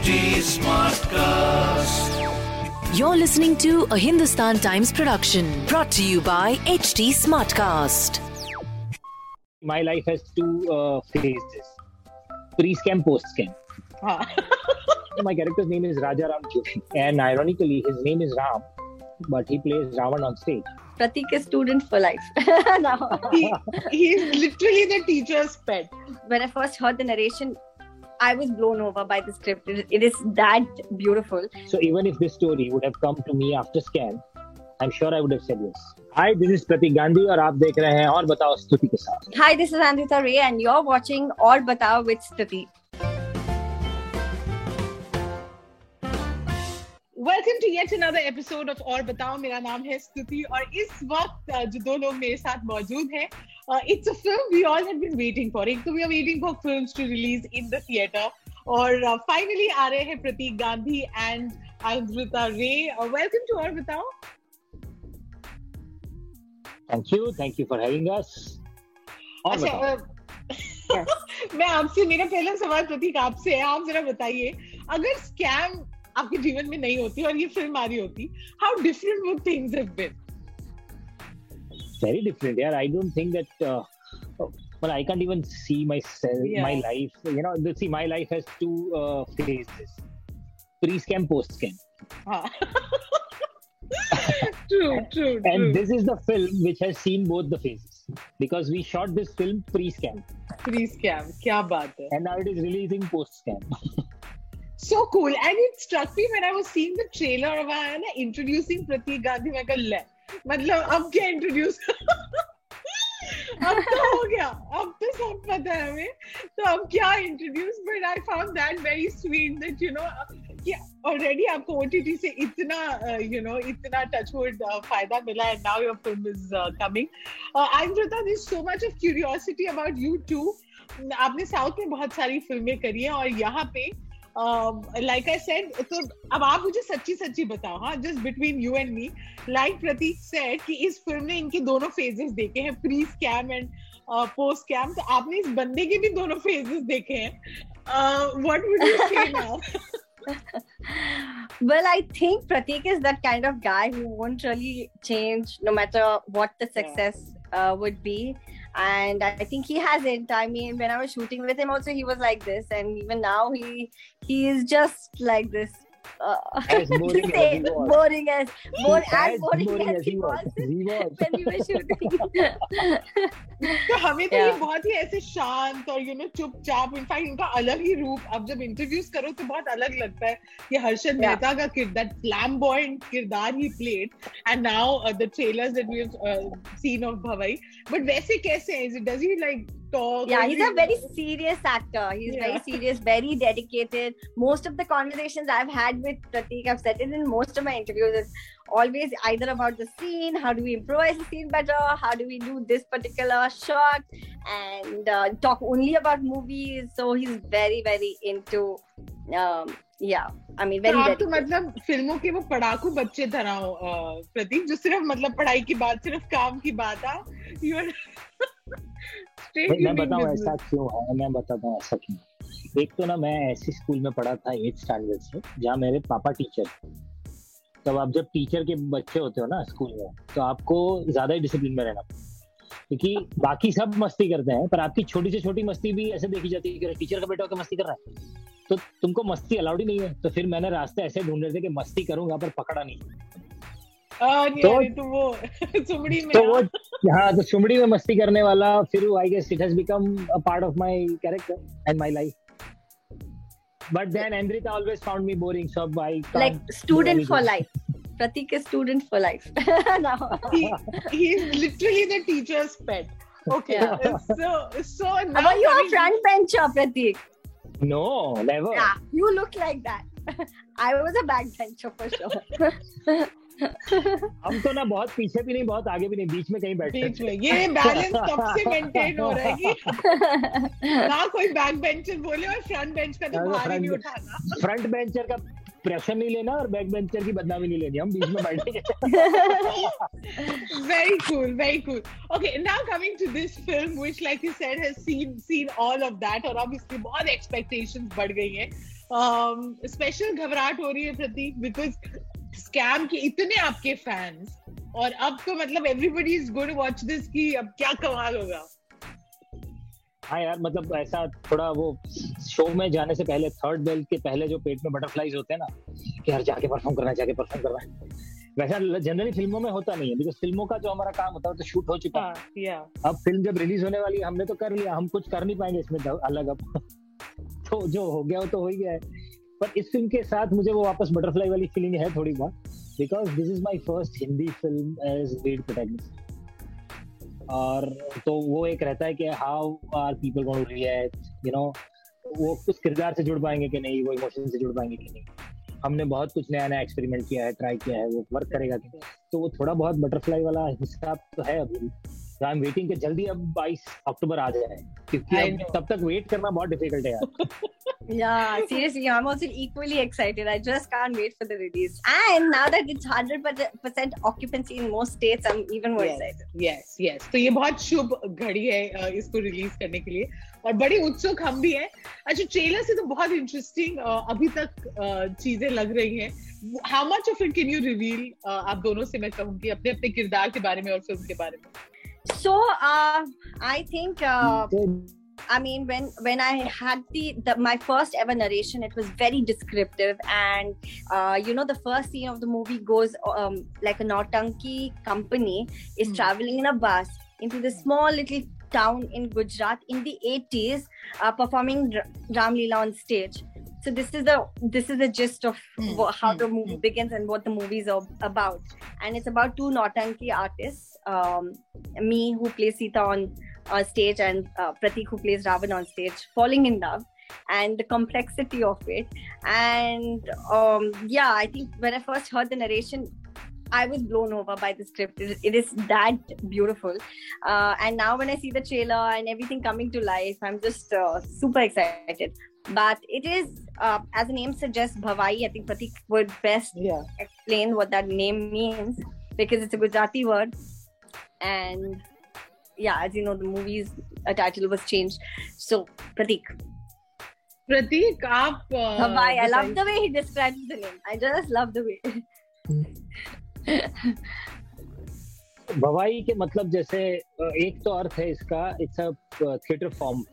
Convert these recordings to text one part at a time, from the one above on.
HT Smartcast. You're listening to a Hindustan Times production brought to you by HT Smartcast. my life has two uh, phases pre scam post scam my character's name is raja ram joshi and ironically his name is ram but he plays ravan on stage Pratik is student for life. now, he, he's literally the teacher's pet. when I first heard the narration, I was blown over by the script. It, it is that beautiful. so even if this story would have come to me after scam i'm sure i would have said yes hi this is pratik gandhi और आप देख रहे हैं और बताओ स्तुति के साथ Hi, this is Andita Ray, and you're watching All Batao with Stuti. Welcome to yet another episode of और बताओ मेरा नाम है स्तुति और इस वक्त uh, जो दो लोग मेरे साथ मौजूद हैं it's a film we all have been waiting for एक तो we are waiting for films to release in the theatre और फाइनली आ रहे हैं प्रतीक गांधी एंड अमृता रे वेलकम टू और बताओ thank you thank you for having us अच्छा मैं आपसे मेरा पहला सवाल प्रतीक आपसे है। आप जरा बताइए अगर स्कैम आपके जीवन में नहीं होती और ये फ़िल्म आ रही होती how different would things have been very different yeah i don't think that uh, well i can't even see myself Yeah. my life you know the- see my life has two uh, phases pre scam post scam true, true, and true. this is the film which has seen both the phases because we shot this film pre scam Free scam. क्या बात है? and now it is releasing post scam So cool. And it struck me when I was seeing the trailer of आया introducing Pratik Gandhi मैं कहा ले मतलब अब क्या introduce अब तो हो गया। अब तो सब पता है हमें। तो अब क्या introduce but I found that very sweet that you know कि ऑलरेडी आपको ओटीटी से इतना यू नो इतना टचवुड फ़ायदा मिला है now your film is coming I am this so much of curiosity about you too आपने साउथ में बहुत सारी फ़िल्में करी हैं और यहाँ पे लाइक आई सेड तो अब आप मुझे सच्ची सच्ची बताओ हाँ just between you and me like Pratik said कि इस फ़िल्म ने इनके दोनों फेजेस देखे हैं pre scam and post scam तो आपने इस बंदे के भी दोनों फेजेस देखे हैं what would you say now Well, I think Pratik is that kind of guy who won't really change no matter what the success yeah. uh, would be. And I think he hasn't. I mean, when I was shooting with him, also he was like this, and even now he he is just like this. Uh, As boring as he was. boring as boring, as As boring, as he was, he was. When we were shooting. तो हमें तो ये बहुत ही ऐसे शांत और you know चुपचाप in fact इनका अलग ही रूप अब जब इंटरव्यूज़ करो तो बहुत अलग लगता है कि हर्षद मेहता का किरदार फ्लैम्बॉयंट किरदार ही played and now the trailers that we have seen of Bhavai. But वैसे कैसे है? Is does he like Talk yeah he's a very serious actor he's Yeah. very serious very dedicated most of the conversations i've had with pratik i've said it in most of my interviews is always either about the scene how do we improvise the scene better how do we do this particular shot and uh, talk only about movies so he's very very into um yeah i mean very आप तो dedicated. मतलब फिल्मों के वो पढ़ाकू बच्चे तरह हो अ, प्रतीक जो सिर्फ मतलब पढ़ाई की बात सिर्फ काम की बात आ यू आर भाई, मैं बताऊँ ऐसा क्यों है? मैं बताता हूँ ऐसा क्यों एक तो ना मैं ऐसे स्कूल में पढ़ा था एट स्टैंडर्ड से जहाँ मेरे पापा टीचर थे। तब आप जब टीचर के बच्चे होते हो ना स्कूल में तो आपको ज़्यादा ही डिसिप्लिन में रहना क्योंकि बाकी सब मस्ती करते हैं पर आपकी छोटी से छोटी मस्ती भी ऐसे देखी जाती है कि टीचर का बेटा होकर मस्ती कर रहा है। तो तुमको मस्ती अलाउड ही नहीं है। तो फिर मैंने रास्ते ऐसे ढूंढे थे कि मस्ती करूँगा पर पकड़ा नहीं। तो- तो वो सुमड़ी में तो। वो हाँ तो सुमड़ी में मस्ती करने वाला फिर I guess it has become a part of my character and my life but then Aindrita always found me boring so I like student for life pratik is student for life now he, he's literally the teacher's pet. Okay, Yeah. so so now about you a coming- front bencher pratik no never Yeah, you look like that. I was a backbencher for sure. हम तो ना बहुत पीछे भी नहीं बहुत आगे भी नहीं बीच में कहीं बैठे बीच में। ये बैलेंस कब से मेंटेन हो रहा है कि ना कोई बैक बेंचर बोले और फ्रंट बेंच का तो भार नहीं उठाना। फ्रंट बेंचर का प्रेशर नहीं लेना और बैक बेंचर की बदनामी नहीं लेनी हम बीच में बैठेंगे very cool very cool. Okay now coming to this film which like you said has seen seen all of that और obviously बहुत expectations बढ़ गई हैं। स्पेशल um, घबराहट हो रही है प्रतीक बिकॉज़ स्कैम के इतने आपके फैंस और अब तो मतलब everybody is going to watch this की अब क्या कमाल होगा। हाँ यार मतलब ऐसा थोड़ा वो शो में जाने से पहले थर्ड बेल के पहले जो पेट में बटरफ्लाईज होते हैं ना कि यार जाके परफॉर्म करना है जाके परफॉर्म करना है। वैसा जनरली फ़िल्मों में होता नहीं है बिकॉज़ फ़िल्मों का जो हमारा काम होता है तो शूट हो चुका है। हाँ, अब फ़िल्म जब रिलीज़ होने वाली है हमने तो कर लिया हम कुछ कर नहीं पाएँगे इसमें अलग अब। तो जो हो गया वो तो हो ही गया है। पर इस फ़िल्म के साथ मुझे वो वापस बटरफ्लाई वाली फीलिंग है थोड़ी बहुत because this is my first Hindi film as lead protagonist और तो वो एक रहता है कि how are people going to react you know वो उस किरदार से जुड़ पाएँगे कि नहीं, वो इमोशन से जुड़ पाएँगे कि नहीं। हमने बहुत कुछ नया नया एक्सपेरिमेंट किया है ट्राई किया है, वो वर्क करेगा कि तो वो थोड़ा बहुत बटरफ्लाई वाला हिसाब तो है अभी। आई एम वेटिंग कि जल्दी अब 22 अक्टूबर आ जाए क्योंकि अब तब तक वेट करना बहुत डिफ़िकल्ट है यार yeah, seriously, I'm also equally excited. I just can't wait for the release. And now that it's 100% occupancy in most states, I'm even more yes, excited. Yes, yes. तो ये बहुत शुभ घड़ी है इसको रिलीज़ करने के लिए और बड़ी उत्सुक हम भी हैं अच्छा ट्रेलर से तो बहुत इंटरेस्टिंग अभी तक चीज़ें लग रही हैं how much of it can you reveal आप दोनों से मैं कहूँगी अपने अपने किरदार के बारे में और फ़िल्म के बारे में so uh, i think uh, I mean, when when I had the, the, my first ever narration, it was very descriptive, and uh, you know, the first scene of the movie goes um, like a Nautanki company is mm. traveling in a bus into the small little town in Gujarat in the 80s, uh, performing Ram Leela on stage. So this is the this is the gist of mm. how mm. the movie hmm. begins and what the movie is about, and it's about two Nautanki artists, um, me who plays Sita on on stage and uh, Pratik who plays Ravan on stage falling in love and the complexity of it and um, yeah I think when I first heard the narration I was blown over by the script. it is that beautiful. Uh, and now when I see the trailer and everything coming to life, I'm just uh, super excited. But it is, uh, as the name suggests, Bhavai. I think Pratik would best yeah. explain what that name means because it's a Gujarati word. And yeah, as you know, the movie's uh, title was changed. So, Pratik. Pratik, aap. Uh, I love the way he describes the name. I just love the way. भवाई के मतलब जैसे एक तो अर्थ है इसका it's a theatre form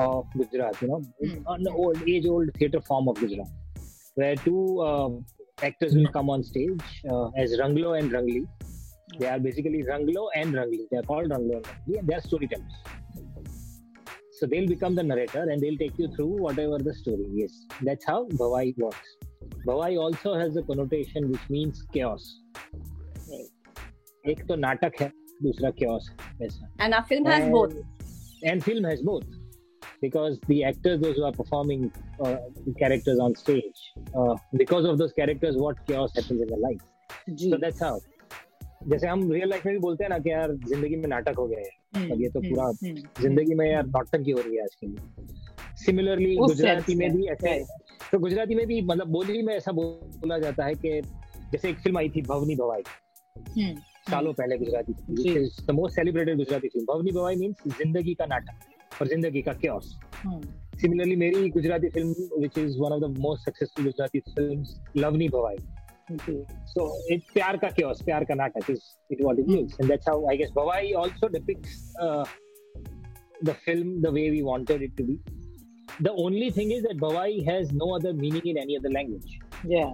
Of Gujarat you know an old age old theater form of Gujarat where two uh, actors will come on stage uh, as Ranglo and Rangli They are basically Ranglo and Rangli. They are called Ranglo and Rangli, and they are storytellers. So they'll become the narrator and they'll take you through whatever the story is. That's how Bhavai works. Bhavai also has a connotation which means chaos. एक तो नाटक है दूसरा chaos ऐसा and our film has and, both and film has both Because the actors those who are performing uh, characters on stage uh, because of those characters what chaos happens in their life. so that's how. जैसे हम real life में भी बोलते हैं ना कि यार ज़िंदगी में नाटक हो गया है। हम्म, अब ये तो हम्म, पूरा हम्म, ज़िंदगी में यार नौटंकी हो रही है आज के। लिए सिमिलरली गुजराती में भी ऐसे तो गुजराती में भी मतलब बोली में ऐसा बोला जाता है कि जैसे एक फ़िल्म आई थी भवनी भवाई। सालों पहले Gujarati the most celebrated Gujarati film Bhavni Bhavai means ज़िंदगी का नाटक। और ज़िंदगी का क्योस सिमिलरली मेरी Gujarati film which is one of the most successful Gujarati film Lavni Bhavai So it's pyar ka chaos, pyar ka natak is it what it mm. is, and that's how I guess Bhavai also depicts uh, the film the way we wanted it to be. The only thing is that Bhavai has no other meaning in any other language. Yeah.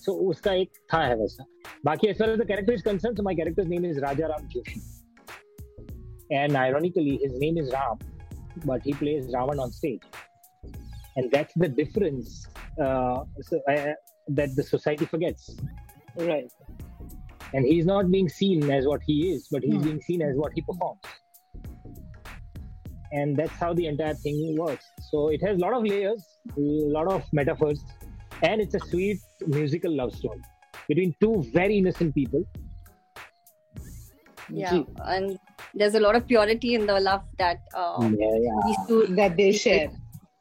So उसका एक था है वैसा. बाकी as far as the character is concerned, so my character's name is Raja Ram Joshi, and ironically his name is Ram, but he plays Ravan on stage, and that's the difference. Uh, so I, that the society forgets. Right. And he's not being seen as what he is, but he's hmm. being seen as what he performs. And that's how the entire thing works. So it has a lot of layers, a lot of metaphors, and it's a sweet musical love story between two very innocent people. Yeah, and there's a lot of purity in the love that uh, yeah, yeah. these two that they share.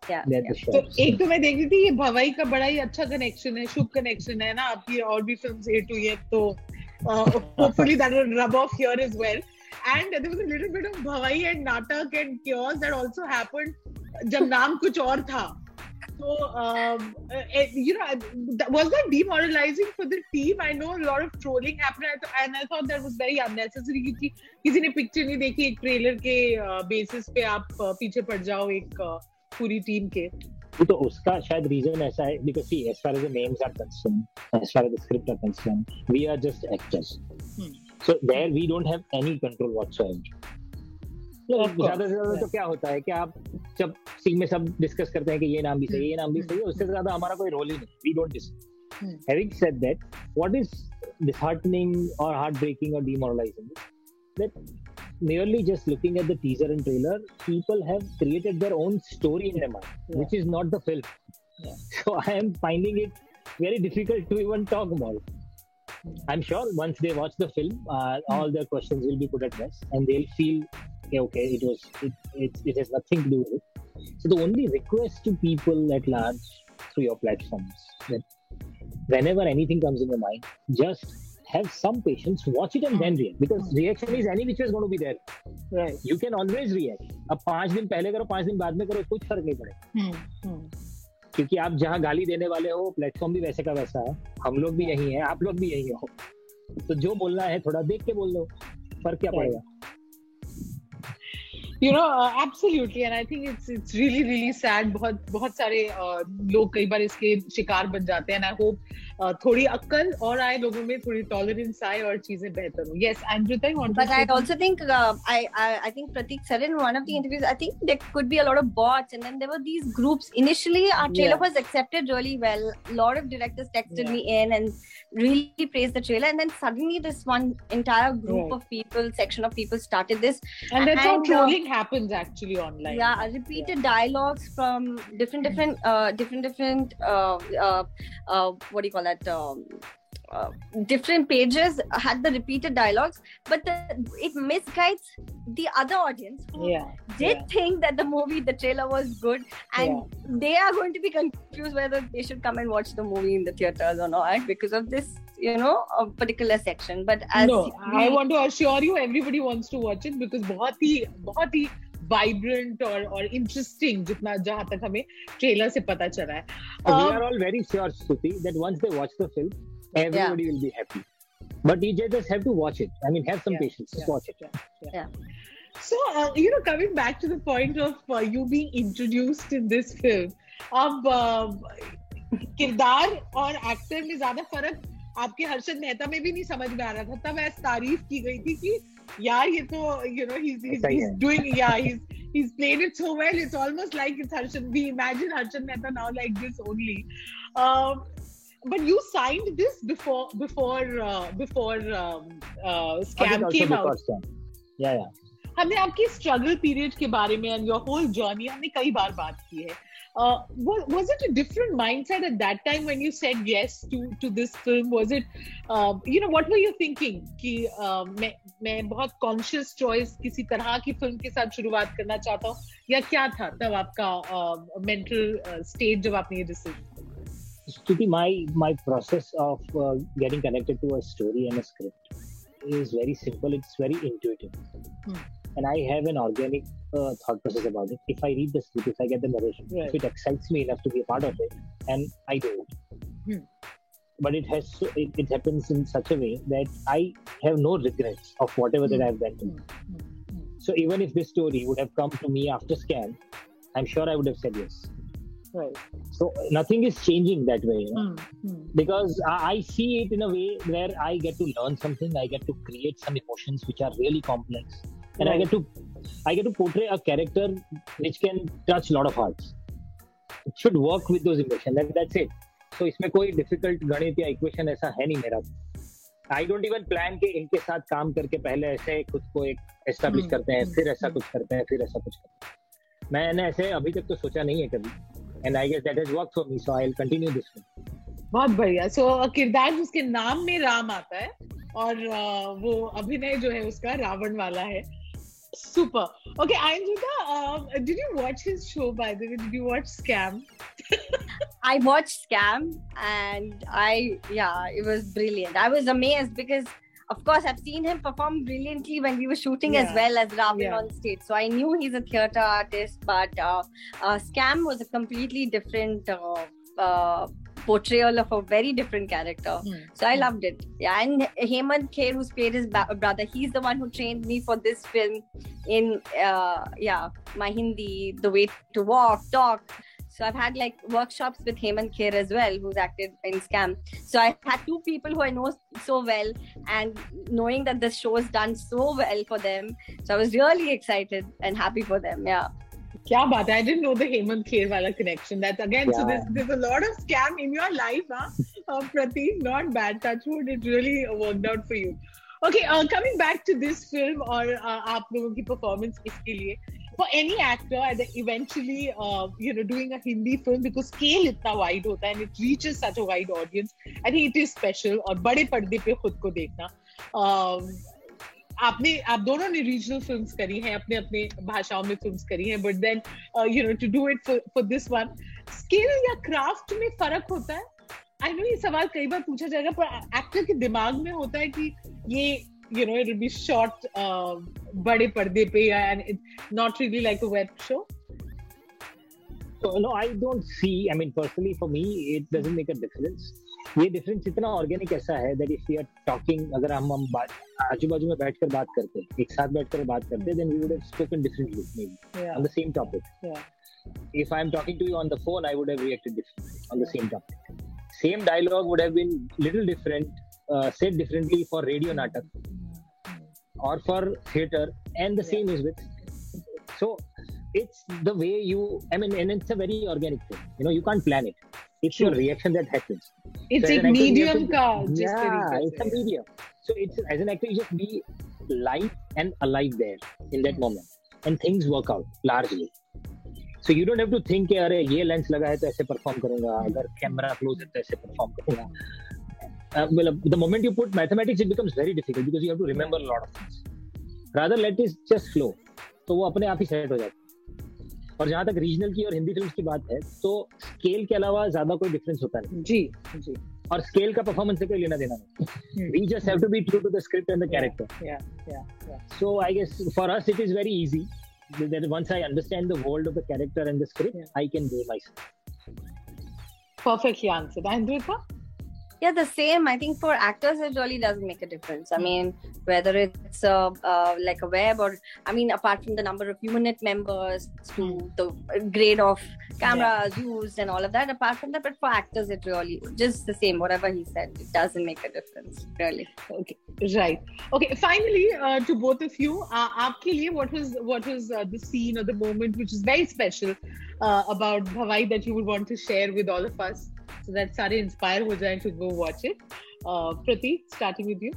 Yeah, yeah. तो एक तो मैं देख रही थी ये भवाई का बड़ा ही अच्छा कनेक्शन है शुभ कनेक्शन है ना आपकी और भी फिल्म्स ए टू ये तो hopefully that will rub off here as well and there was a little bit of Bhavai and natak and cures that also happened जब नाम कुछ और था। So um, uh, you know that- was that demoralizing for the team. I know a lot of trolling happened. And i thought that was very unnecessary क्योंकि किसी ने picture नहीं देखी एक ट्रेलर के बेसिस पे आप uh, पीछे पड़ जाओ एक uh, पूरी टीम के। तो उसका शायद रीजन ऐसा है because see as far as the names are concern as far as the script are concern we are just actors. So there we don't have any control whatsoever ज़्यादा से ज़्यादा तो क्या होता है कि आप जब सीन में सब डिस्कस करते हैं कि ये नाम भी सही है ये नाम भी सही है उससे ज़्यादा हमारा कोई रोल ही नहीं we don't discuss Hmm. having said that what is disheartening or heartbreaking or demoralizing is that merely just looking at the teaser and trailer people have created their own story in their mind Yeah. which is not the film Yeah. so i am finding it very difficult to even talk about it. i'm sure once they watch the film uh, all their questions will be put at rest and they'll feel okay, okay it was it, it, it has nothing to do with it so the only request to people at large through your platforms that whenever anything comes in your mind, just have some patience, watch it and then react. Because reaction is any which way is going to be there. right You can always react. अब पाँच दिन पहले करो पाँच दिन बाद में करो कुछ फ़र्क नहीं पड़ेगा hmm. Hmm. क्योंकि आप जहाँ गाली देने वाले हो प्लेटफॉर्म भी वैसे का वैसा है हम लोग भी यही हैं आप लोग भी यही हो तो जो बोलना है थोड़ा देख के बोल दो फ़र्क क्या पड़ेगा you know absolutely and I think it's it's really really sad बहुत बहुत सारे uh, लोग कई बार इसके शिकार बन जाते हैं एंड आई होप थोड़ी अक्ल और आए लोगों में थोड़ी टॉलरेंस आए और चीजें बेहतर हो yes Andrita you want to But say I also think uh, I, I I think Pratik said in one of the interviews. I think there could be a lot of bots, and then there were these groups. Initially, our trailer Yeah. was accepted really well. A lot of directors texted Yeah. me in and really praised the trailer, and then suddenly this one entire group Right. of people, section of people, started this. and that's how and, uh, trolling happens actually online Yeah, repeated dialogues from different, different, uh, different, different. Uh, uh, uh, what do you call that? Um, uh, different pages had the repeated dialogues, but the, it misguides the other audience who yeah did yeah. think that the movie, the trailer was good, and they are going to be confused whether they should come and watch the movie in the theaters or not because of this, you know, a particular section. But as no we- i want to assure you everybody wants to watch it because बहुत ही बहुत ही vibrant और और interesting जितना जहाँ तक हमें trailer से पता चला है we Um, are all very sure Stuti that once they watch the film everybody will be happy but you just have to watch it I mean have some Yeah, patience just yeah, watch it yeah, yeah. Yeah. So, uh, you know, coming back to the point of uh, you being introduced in this film, अब uh, किरदार और actor में ज़्यादा फ़र्क आपके हर्षद मेहता में भी नहीं समझ में आ रहा था तब ऐसी तारीफ़ की गई थी कि यार ये तो you know he's he's he he's doing yeah he's he's played it so well it's almost like it's Harshad we imagine Harshad Mehta now like this only um, but you signed this before before uh, before um, uh, scam came out yeah. yeah yeah हमने आपकी struggle period के बारे में and your whole journey हमने कई बार बात की है uh, was, was it a different mindset at that time when you said yes to to this film was it uh, you know what were you thinking कि uh, मैं मैं बहुत conscious choice किसी तरह की फिल्म के साथ शुरुआत करना चाहता हूँ या क्या था तब आपका मेंटल स्टेज जब आपने ये decision Stuti, my my process of uh, getting connected to a story and a script is very simple. It's very intuitive, Hmm. and I have an organic uh, thought process about it. If I read the script, if I get the narration, Right. if it excites me enough to be a part of it, and I do it. Hmm. But it has so, it, it happens in such a way that I have no regrets of whatever that Hmm. I've done. So even if this story would have come to me after scan, I'm sure I would have said yes. right So nothing is changing that way. You know? Hmm. Hmm. because I, I see it in a way where I get to learn something, I get to create some emotions which are really complex, and I get to I get to portray a character which can touch a lot of hearts. It should work with those emotions, and that's it. So इसमें कोई difficult गणित या equation ऐसा है नहीं मेरा। I don't even plan कि इनके साथ काम करके पहले ऐसे खुद को एक एस्टेब्लिश हम्म, करते हैं हम्म, फिर ऐसा हम्म। कुछ करते हैं फिर ऐसा कुछ करते हैं। मैंने ऐसे अभी तक तो सोचा नहीं है कभी। And I guess that has work for me so I will continue this बहुत बढ़िया। सो किरदार जिसके नाम में राम आता है और वो अभिनय जो है उसका रावण वाला है। Super. Okay, Anjita, um, did you watch his show by the way? Did you watch Scam? I watched Scam and I, yeah, it was brilliant. I was amazed because, of course, I've seen him perform brilliantly when we were shooting Yeah. as well as Ravin Yeah. on stage. So I knew he's a theatre artist, but uh, uh, Scam was a completely different uh, uh, portrayal of a very different character. So I loved it. Yeah, and Hemant Kher, who's played his ba- brother, he's the one who trained me for this film in uh, yeah my Hindi, the way to walk, talk. So I've had like workshops with Hemant Kher as well, who's acted in Scam. So I had two people who I know so well, and knowing that the show is done so well for them, so I was really excited and happy for them. Yeah. Hai? I didn't know the Hemant Kher wala connection. That again, so Yeah. there's, there's a lot of scam in your life, huh? Uh, Pratik, not bad. Touchwood, it really worked out for you. Okay, uh, coming back to this film और uh, आप लोगों की performance इसके लिए for any actor and eventually uh, you know doing a Hindi film because scale इतना wide होता है and it reaches such a wide audience I think it is special और बड़े पर्दे पे खुद को देखना um, आपने आप दोनों ने रीजनल फिल्म्स करी हैं अपने अपने भाषाओं में फिल्म्स करी हैं but then you know to do it for this one skill या क्राफ्ट में फ़र्क होता है आई नो ये सवाल कई बार पूछा जाएगा पर एक्टर के दिमाग में होता है कि ये you know it be shot बड़े पर्दे पे and not really like a web show So no, I don't see. I mean, personally, for me, it doesn't make a difference. ये डिफरेंस इतना ऑर्गेनिक ऐसा है that if you are talking अगर हम हम आजू बाजू में बैठ बात करते हैं एक साथ बैठकर बात करते हैं then we would have spoken different look may on the same topic if I am talking to you on the phone I would have reacted differently on the same topic same dialogue would have been little different said differently for radio natak और for theatre and the same is with so it's the way you I mean and it's a very organic thing you know you can't plan it it's your reaction that happens it's So have medium to- का yeah, it's a medium. So it's as an actor, you just be live and alive there in that moment, and things work out largely. So you don't have to think कि अरे ये lens लगा है तो ऐसे perform करूँगा अगर camera close है तो ऐसे परफॉर्म करूँगा uh, well, the moment you put mathematics, it becomes very difficult because you have to remember a lot of things. Rather, let it just flow. तो वो अपने आप ही सेट हो जाता है और जहाँ तक रीजनल की और हिंदी फ़िल्म की बात है तो स्केल के अलावा ज़्यादा कोई डिफरेंस होता नहीं। जी जी। और स्केल का परफॉर्मेंस कोई लेना देना we just have to be true to the script and the character so I guess for us it is very easy that once I understand the world of the character and the script I can do my perfectly answer Andrew था Yeah, the same. I think for actors, it really doesn't make a difference. I mean, whether it's a uh, like a web or, I mean, apart from the number of unit members to hmm. the grade of cameras yeah. used and all of that, apart from that, but for actors, it really just the same. Whatever he said, it doesn't make a difference, really. Okay, right. Okay, finally, uh, to both of you, uh, liye, what was what was uh, the scene or the moment which is very special uh, about Bhavai that you would want to share with all of us? so that Sare inspire was jaye to go watch it. Uh, Pratik, starting with you.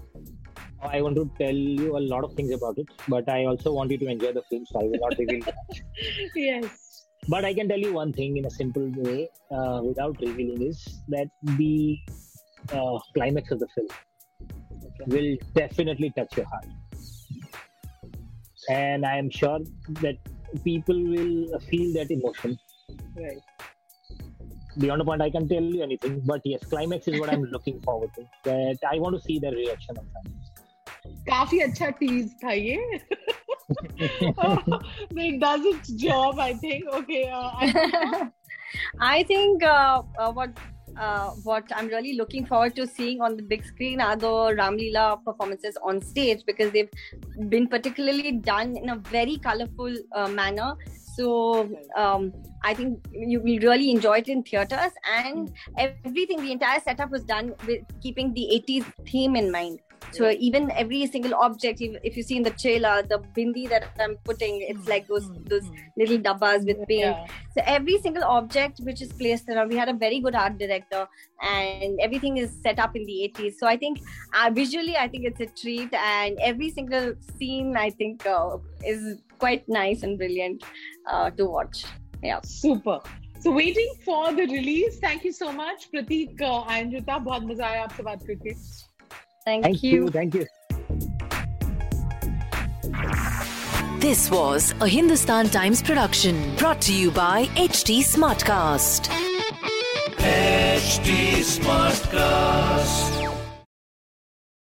I want to tell you a lot of things about it, but I also want you to enjoy the film, so I will not reveal much. yes. But I can tell you one thing in a simple way, uh, without revealing, is that the uh, climax of the film okay. will definitely touch your heart. And I am sure that people will feel that emotion. Right beyond a point I can tell you anything, but yes, climax is what I'm looking forward to. That I want to see the reaction of fans. काफी अच्छा tease था ये. it does its job, I think. Okay. Uh, I- I think uh, uh, what uh, what I'm really looking forward to seeing on the big screen are the Ramlila performances on stage because they've been particularly done in a very colorful uh, manner. so um, I think you will really enjoy it in theaters, and everything, the entire setup was done with keeping the 80s theme in mind. So even every single object, if if you see in the trailer, the bindi that I'm putting, it's like those those little dabbas with paint. yeah. So every single object which is placed around, we had a very good art director, and everything is set up in the 80s. So I think uh, visually, I think it's a treat, and every single scene I think uh, is quite nice and brilliant uh, to watch. Yeah. Super. So waiting for the release. Thank you so much, Pratik uh, and Rita. बहुत मजा आया आपसे बात करके. Thank, Thank you. you, thank you. This was a Hindustan Times production brought to you by HT Smartcast. HD Smartcast.